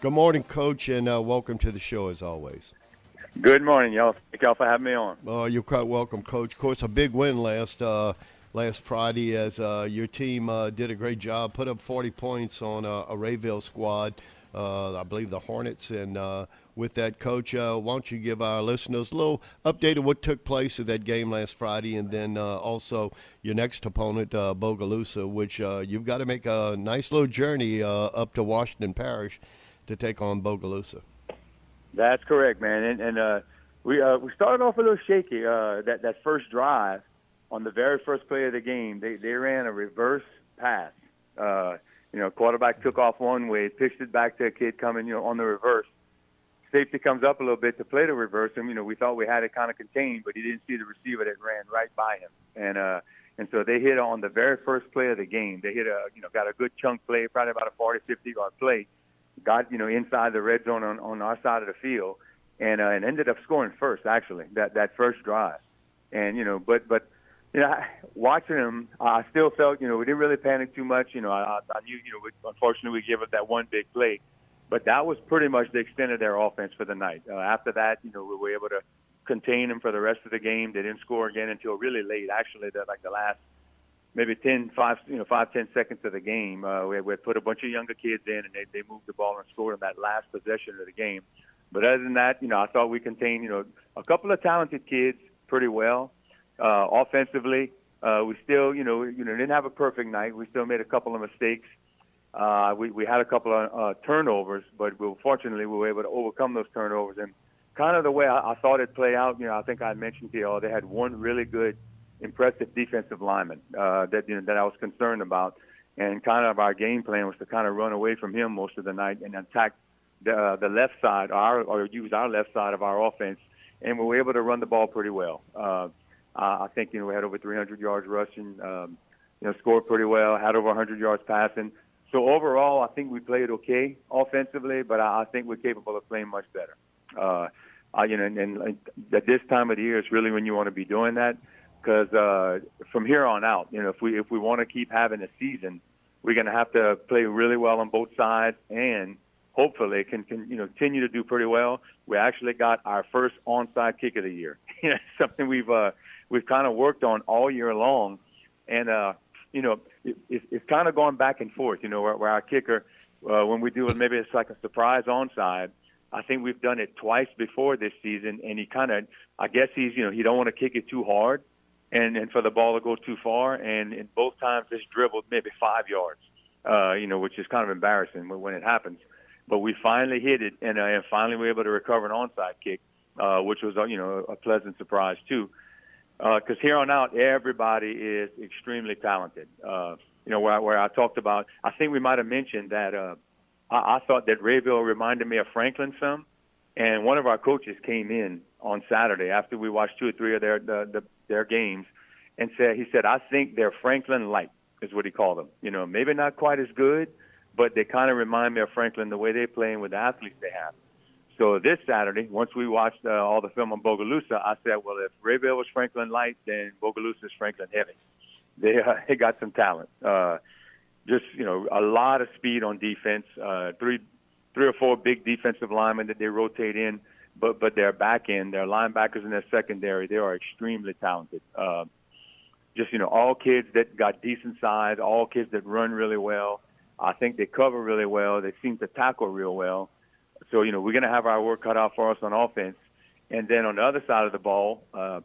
Good morning, Coach, and uh, welcome to the show as always. Good morning, y'all. Thank y'all for having me on. Uh, you're quite welcome, Coach. Of course, a big win last uh, last Friday as uh, your team uh, did a great job, put up 40 points on a, a Rayville squad. Uh, I believe the Hornets. And uh, with that, Coach, uh, why don't you give our listeners a little update of what took place at that game last Friday, and then uh, also your next opponent, uh, Bogalusa, which uh, you've got to make a nice little journey uh, up to Washington Parish to take on Bogalusa. That's correct, man. And, and uh, we uh, we started off a little shaky. Uh, that that first drive on the very first play of the game, they they ran a reverse pass. Uh, you know, quarterback took off one way, pitched it back to a kid coming, you know, on the reverse. Safety comes up a little bit to play the reverse, and you know, we thought we had it kind of contained, but he didn't see the receiver that ran right by him, and uh, and so they hit on the very first play of the game. They hit a, you know, got a good chunk play, probably about a 40, 50 yard play, got you know inside the red zone on on our side of the field, and uh, and ended up scoring first actually that that first drive, and you know, but but you know, watching them, I still felt, you know, we didn't really panic too much. You know, I, I knew, you know, we, unfortunately we gave up that one big play, but that was pretty much the extent of their offense for the night. Uh, after that, you know, we were able to contain them for the rest of the game. They didn't score again until really late. Actually, that like the last maybe 10, 5, you know, five, ten seconds of the game. Uh, we, we put a bunch of younger kids in, and they, they moved the ball and scored in that last possession of the game. But other than that, you know, I thought we contained, you know, a couple of talented kids pretty well. Uh, offensively, uh, we still, you know, you know, didn't have a perfect night. We still made a couple of mistakes. Uh, we we had a couple of uh, turnovers, but we, fortunately we were able to overcome those turnovers. And kind of the way I, I thought it play out, you know, I think I mentioned to you all they had one really good, impressive defensive lineman uh, that you know that I was concerned about, and kind of our game plan was to kind of run away from him most of the night and attack the uh, the left side, our or use our left side of our offense, and we were able to run the ball pretty well. Uh, I think you know we had over 300 yards rushing. Um, you know, scored pretty well. Had over 100 yards passing. So overall, I think we played okay offensively, but I, I think we're capable of playing much better. Uh, uh, you know, and, and at this time of the year, it's really when you want to be doing that, because uh, from here on out, you know, if we if we want to keep having a season, we're going to have to play really well on both sides, and hopefully can, can you know continue to do pretty well. We actually got our first onside kick of the year. you know, something we've uh, we've kind of worked on all year long, and uh, you know it, it's, it's kind of going back and forth. You know, where, where our kicker, uh, when we do it, maybe it's like a surprise onside. I think we've done it twice before this season, and he kind of, I guess he's, you know, he don't want to kick it too hard, and and for the ball to go too far, and, and both times it's dribbled maybe five yards, uh, you know, which is kind of embarrassing when, when it happens. But we finally hit it, and, uh, and finally we were able to recover an onside kick, uh, which was, uh, you know, a pleasant surprise too because uh, here on out, everybody is extremely talented. Uh, you know, where, where I talked about, I think we might have mentioned that uh, I, I thought that Rayville reminded me of Franklin some, and one of our coaches came in on Saturday after we watched two or three of their the, the, their games, and said he said I think they're Franklin light is what he called them. You know, maybe not quite as good, but they kind of remind me of Franklin the way they play and with the athletes they have. So this Saturday, once we watched uh, all the film on Bogalusa, I said, well, if Rayville was Franklin Light, then Bogalusa is Franklin Heavy. They uh, they got some talent. Uh, just you know, a lot of speed on defense. Uh, three three or four big defensive linemen that they rotate in, but but their back end, their linebackers in their secondary, they are extremely talented. Uh, just you know, all kids that got decent size, all kids that run really well. I think they cover really well. They seem to tackle real well. So, you know, we're going to have our work cut out for us on offense. And then on the other side of the ball, uh,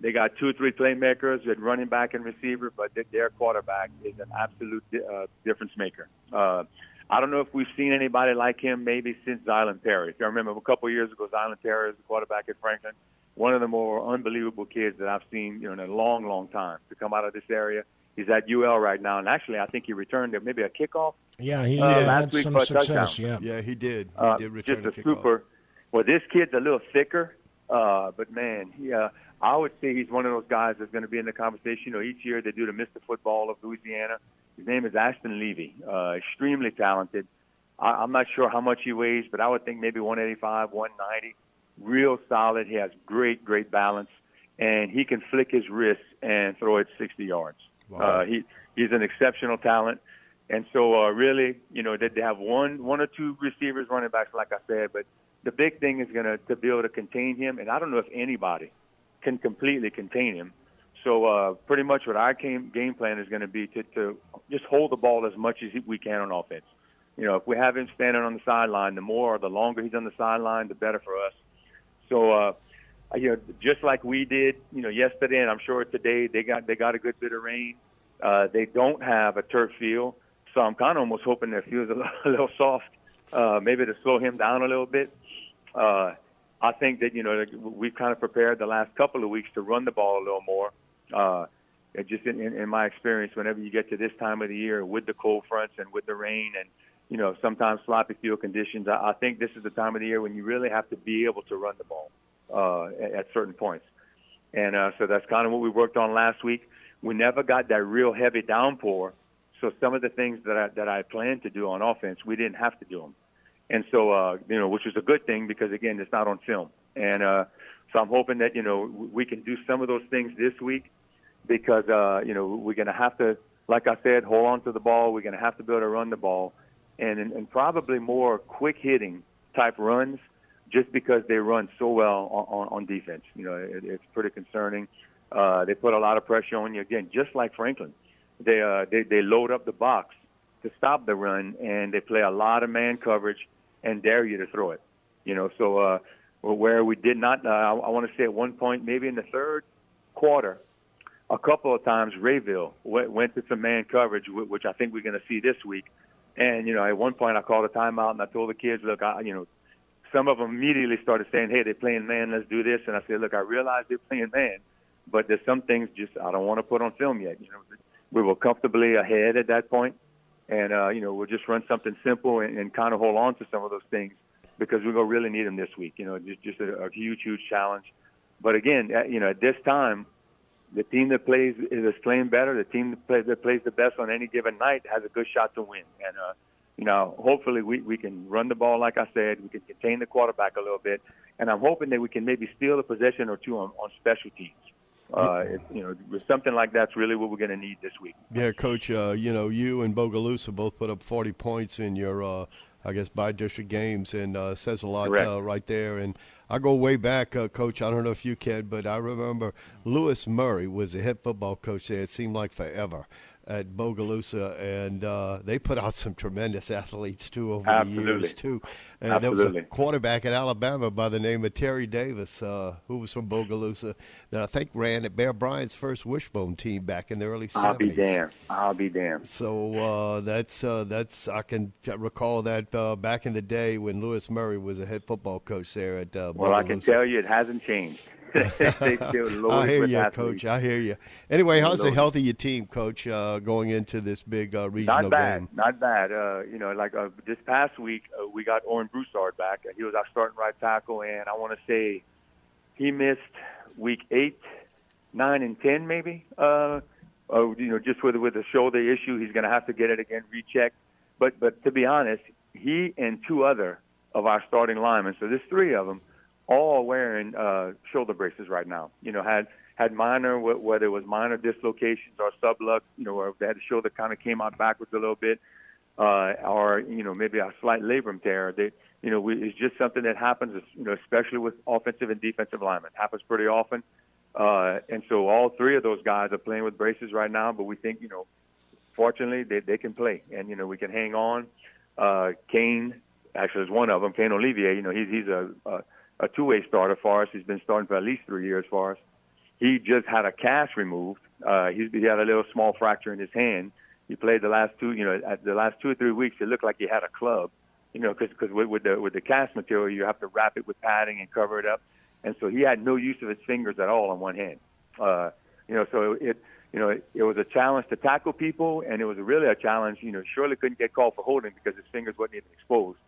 they got two or three playmakers with running back and receiver, but their quarterback is an absolute uh, difference maker. Uh, I don't know if we've seen anybody like him maybe since Zylan Perry. If you remember a couple of years ago, Zylan Perry was the quarterback at Franklin. One of the more unbelievable kids that I've seen you know, in a long, long time to come out of this area. He's at UL right now, and actually, I think he returned there maybe a kickoff. Yeah, he uh, last week some for a success. touchdown. Yeah, Yeah, he did. He Uh, did return just a a kickoff. super. Well, this kid's a little thicker, uh, but man, he, uh, I would say he's one of those guys that's going to be in the conversation. You know, each year they do the Mr. Football of Louisiana. His name is Ashton Levy. Uh, extremely talented. I, I'm not sure how much he weighs, but I would think maybe 185, 190. Real solid. He has great, great balance, and he can flick his wrist and throw it 60 yards. Wow. Uh, he he's an exceptional talent. And so, uh, really, you know, that they have one, one or two receivers, running backs, like I said. But the big thing is going to to be able to contain him. And I don't know if anybody can completely contain him. So, uh, pretty much what our game game plan is going to be to to just hold the ball as much as we can on offense. You know, if we have him standing on the sideline, the more or the longer he's on the sideline, the better for us. So, uh, you know, just like we did, you know, yesterday, and I'm sure today they got they got a good bit of rain. Uh, they don't have a turf field, so I'm kind of almost hoping their field's a little, a little soft, uh, maybe to slow him down a little bit. Uh, I think that you know we've kind of prepared the last couple of weeks to run the ball a little more. Uh, just in, in, in my experience, whenever you get to this time of the year with the cold fronts and with the rain and you know sometimes sloppy field conditions, I, I think this is the time of the year when you really have to be able to run the ball uh, at, at certain points. And uh, so that's kind of what we worked on last week. We never got that real heavy downpour, so some of the things that I, that I planned to do on offense, we didn't have to do them. And so, uh, you know, which was a good thing because again, it's not on film. And uh, so I'm hoping that you know we can do some of those things this week because uh, you know we're going to have to, like I said, hold on to the ball. We're going to have to be able to run the ball, and and probably more quick hitting type runs just because they run so well on, on, on defense. You know, it, it's pretty concerning. Uh, they put a lot of pressure on you again, just like Franklin. They uh, they they load up the box to stop the run, and they play a lot of man coverage and dare you to throw it. You know, so uh, where we did not, uh, I, I want to say at one point, maybe in the third quarter, a couple of times Rayville went, went to some man coverage, which I think we're going to see this week. And you know, at one point I called a timeout and I told the kids, look, I, you know, some of them immediately started saying, "Hey, they're playing man. Let's do this." And I said, "Look, I realize they're playing man, but there's some things just I don't want to put on film yet. You know, we were comfortably ahead at that point, and uh, you know, we'll just run something simple and, and kind of hold on to some of those things because we're gonna really need them this week. You know, just just a, a huge, huge challenge. But again, you know, at this time, the team that plays is playing better. The team that plays that plays the best on any given night has a good shot to win, and. uh you know, hopefully we, we can run the ball, like I said. We can contain the quarterback a little bit. And I'm hoping that we can maybe steal a possession or two on, on special teams. Uh, it, you know, something like that's really what we're going to need this week. Yeah, Coach. Uh, you know, you and Bogalusa both put up 40 points in your, uh, I guess, by district games, and uh, says a lot uh, right there. And I go way back, uh, Coach. I don't know if you can, but I remember Lewis Murray was the head football coach there. It seemed like forever at Bogalusa, and uh, they put out some tremendous athletes too over Absolutely. the years too. And Absolutely. there was a quarterback at Alabama by the name of Terry Davis, uh, who was from Bogalusa, that I think ran at Bear Bryant's first Wishbone team back in the early 70s. I'll be damned. I'll be damned. So uh, that's uh, that's I can recall that uh, back in the day when Lewis Murray was a head football coach there at. Uh, well, I can tell you, it hasn't changed. I hear you, Coach. I hear you. Anyway, how's the health of your team, Coach, uh, going into this big uh, regional not bad, game? Not bad. Uh, you know, like uh, this past week, uh, we got Oren Broussard back. He was our starting right tackle, and I want to say he missed week eight, nine, and ten, maybe. Uh, uh, you know, just with with the shoulder issue, he's going to have to get it again rechecked. But but to be honest, he and two other of our starting linemen, so there's three of them all wearing uh, shoulder braces right now. You know, had had minor whether it was minor dislocations or sublux, you know, or they had a shoulder kind of came out backwards a little bit, uh, or you know maybe a slight labrum tear. They, you know, we, it's just something that happens, you know, especially with offensive and defensive linemen. happens pretty often. Uh, and so all three of those guys are playing with braces right now, but we think, you know, fortunately they, they can play and, you know, we can hang on. Uh, Kane actually is one of them. Kane Olivier, you know, he's, he's a, a a two-way starter for us. He's been starting for at least three years for us. He just had a cast removed. Uh, he's, he had a little small fracture in his hand. He played the last two, you know, at the last two or three weeks. It looked like he had a club, you know, because because with, with the with the cast material, you have to wrap it with padding and cover it up. And so he had no use of his fingers at all on one hand. Uh, you know, so it, you know, it, it was a challenge to tackle people, and it was really a challenge. You know, surely couldn't get called for holding because his fingers wasn't even exposed.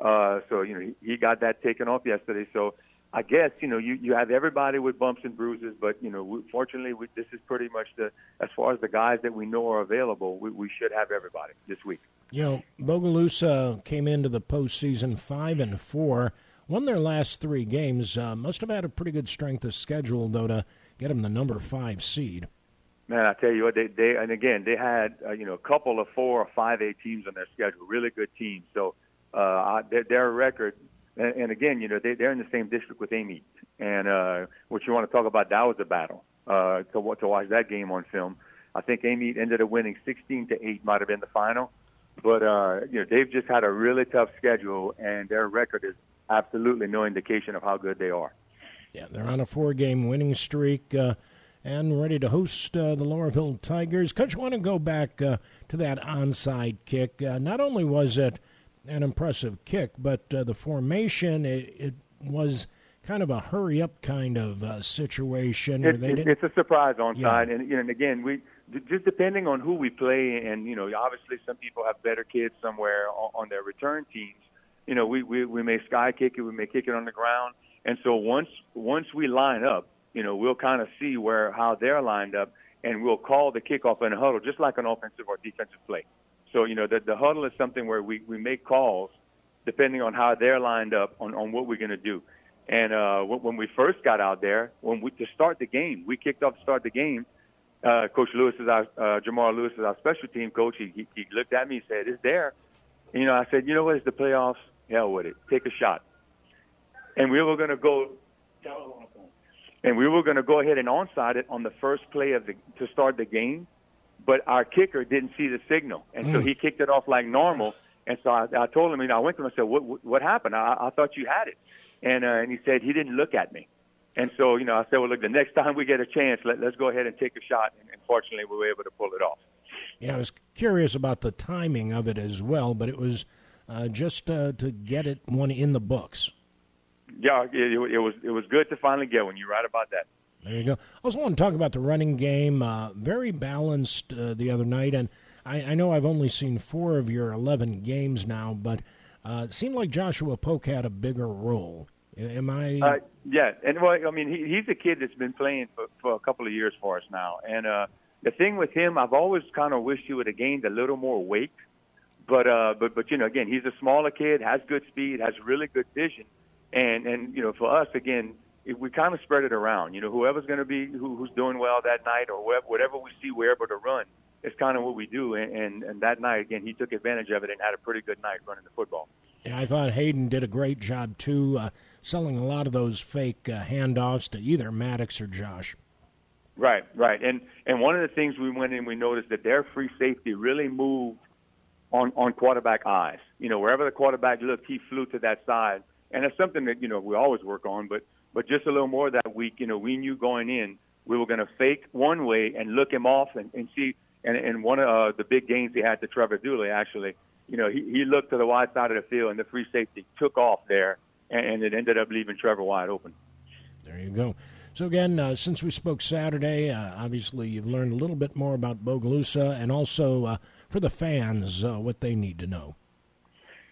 Uh, so you know he, he got that taken off yesterday. So I guess you know you you have everybody with bumps and bruises, but you know we, fortunately we, this is pretty much the as far as the guys that we know are available, we, we should have everybody this week. You know, Bogalusa came into the postseason five and four, won their last three games. Uh, must have had a pretty good strength of schedule though to get them the number five seed. Man, I tell you what, they they and again they had uh, you know a couple of four or five A teams on their schedule, really good teams. So uh, their, their record, and, and again, you know they they're in the same district with Amite, and uh, what you want to talk about, that was a battle uh, to to watch that game on film. I think Amite ended up winning 16 to eight, might have been the final, but uh, you know they've just had a really tough schedule, and their record is absolutely no indication of how good they are. Yeah, they're on a four-game winning streak. Uh, and ready to host uh, the Loreauville Tigers. Coach, I want to go back uh, to that onside kick. Uh, not only was it an impressive kick, but uh, the formation, it, it, was kind of a hurry up kind of uh, situation. It, it, it's a surprise onside. Yeah. And, you know, and again, we just depending on who we play, and, you know, obviously some people have better kids somewhere on, on their return teams. You know, we, we, we may sky kick it, we may kick it on the ground. And so once once we line up, you know, we'll kind of see where how they're lined up, and we'll call the kickoff in a huddle, just like an offensive or defensive play. So you know, the, the huddle is something where we we make calls depending on how they're lined up on on what we're going to do. And uh, when we first got out there, when we to start the game, we kicked off to start the game. Uh, coach Lewis is our uh, Jamar Lewis is our special team coach. He, he he looked at me and said, "It's there." And, you know, I said, "You know what? It's the playoffs. Hell with it. Take a shot." And we were going to go and we were going to go ahead and onside it on the first play of the to start the game, but our kicker didn't see the signal, and mm. so he kicked it off like normal. And so I, I told him, you know, I went to him and I said, "What what, what happened? I, I thought you had it," and uh, and he said he didn't look at me. And so, you know, I said, well, look, the next time we get a chance, let, let's go ahead and take a shot. And, and fortunately, we were able to pull it off. Yeah, I was curious about the timing of it as well, but it was uh, just uh, to get it one in the books yeah, it, it, was it was good to finally get one. You're right about that. There you go. I also want to talk about the running game. Uh, very balanced uh, the other night, and I, I, know I've only seen four of your 11 games now, but uh, it seemed like Joshua Polk had a bigger role. Am I? Uh, yeah, and well, I mean, he, he's a kid that's been playing for, for a couple of years for us now, and uh, the thing with him, I've always kind of wished he would have gained a little more weight, but uh, but but you know, again, he's a smaller kid, has good speed, has really good vision and and you know, for us again, if we kind of spread it around. You know, whoever's going to be who, who's doing well that night, or whatever we see we're able to run, is kind of what we do. And, and and that night again, he took advantage of it and had a pretty good night running the football. Yeah, I thought Hayden did a great job too, uh, selling a lot of those fake uh, handoffs to either Maddox or Josh. Right, right, and and one of the things we went in, we noticed that their free safety really moved on on quarterback eyes. You know, wherever the quarterback looked, he flew to that side and it's something that you know we always work on. But but just a little more that week, you know, we knew going in we were going to fake one way and look him off and, and see. And, and one of uh, the big gains he had to Trevor Dooley actually, you know, he, he looked to the wide side of the field and the free safety took off there, and, and it ended up leaving Trevor wide open. There you go. So again, uh, since we spoke Saturday, uh, obviously you've learned a little bit more about Bogalusa, and also uh, for the fans, uh, what they need to know.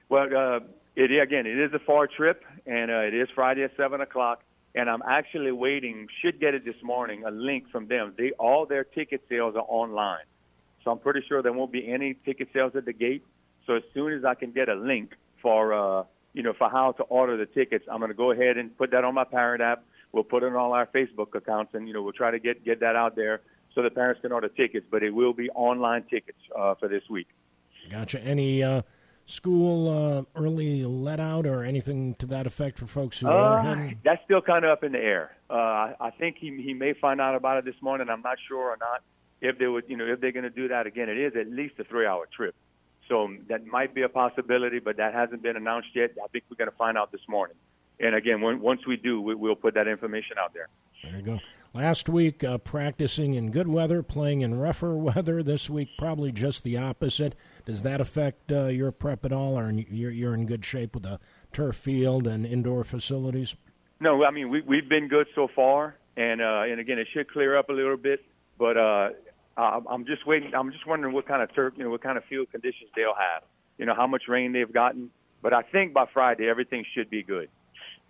Well, uh, it again, it is a far trip, and uh, it is Friday at seven o'clock. And I'm actually waiting. Should get it this morning. A link from them. They all their ticket sales are online, so I'm pretty sure there won't be any ticket sales at the gate. So as soon as I can get a link for uh, you know for how to order the tickets, I'm going to go ahead and put that on my parent app. We'll put it on all our Facebook accounts, and you know we'll try to get get that out there so the parents can order tickets. But it will be online tickets uh, for this week. Gotcha. Any uh, school uh, early let out or anything to that effect for folks who uh, are? That's still kind of up in the air. Uh, I, I think he he may find out about it this morning. I'm not sure or not if they would, you know, if they're going to do that again. It is at least a three-hour trip, so that might be a possibility, but that hasn't been announced yet. I think we're going to find out this morning. And again, when, once we do, we, we'll put that information out there. There you go. Last week, uh, practicing in good weather, playing in rougher weather. This week, probably just the opposite. Does that affect uh, your prep at all, or you're, you're in good shape with the turf field and indoor facilities? No, I mean we, we've been good so far, and uh, and again, it should clear up a little bit. But uh, I'm just waiting. I'm just wondering what kind of turf, you know, what kind of field conditions they'll have. You know, how much rain they've gotten. But I think by Friday everything should be good.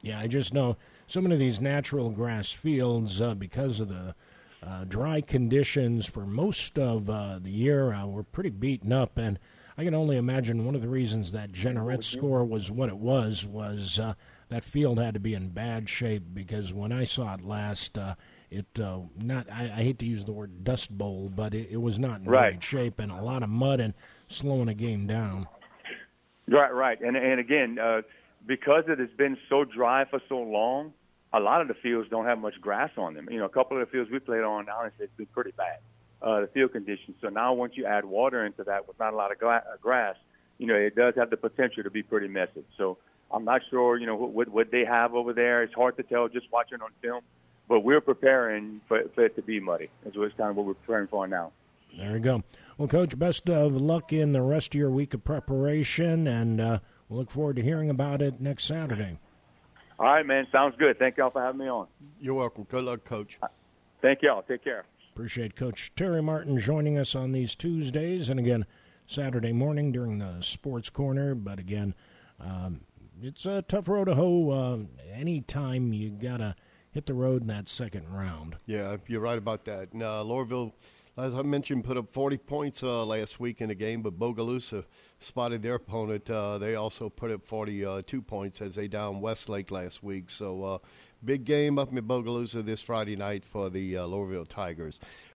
Yeah, I just know so many of these natural grass fields, uh, because of the uh, dry conditions for most of uh, the year, uh, were pretty beaten up. And I can only imagine one of the reasons that Jeanerette score was what it was was uh, that field had to be in bad shape because when I saw it last, uh, it uh, not I, I, hate to use the word dust bowl, but it, it was not in right. great shape and a lot of mud and slowing a game down. Right, right, and and again, uh, because it has been so dry for so long, a lot of the fields don't have much grass on them. You know, a couple of the fields we played on, honestly, it's been pretty bad, uh, the field conditions. So now, once you add water into that with not a lot of gra- uh, grass, you know, it does have the potential to be pretty messy. So I'm not sure, you know, what what they have over there. It's hard to tell just watching on film, but we're preparing for, for it to be muddy. That's what it's kind of what we're preparing for now. There you go. Well, Coach, best of luck in the rest of your week of preparation, and uh, we'll look forward to hearing about it next Saturday. All right, man. Sounds good. Thank y'all for having me on. You're welcome. Good luck, Coach. Thank y'all. Take care. Appreciate Coach Terry Martin joining us on these Tuesdays, and again, Saturday morning during the Sports Corner. But again, um, it's a tough road to hoe. Uh, anytime you gotta hit the road in that second round. Yeah, you're right about that. And, uh, Loreauville, as I mentioned, put up 40 points uh, last week in the game, but Bogalusa spotted their opponent. Uh, they also put up 42 points as they down Westlake last week. So uh, big game up in Bogalusa this Friday night for the uh, Loreauville Tigers.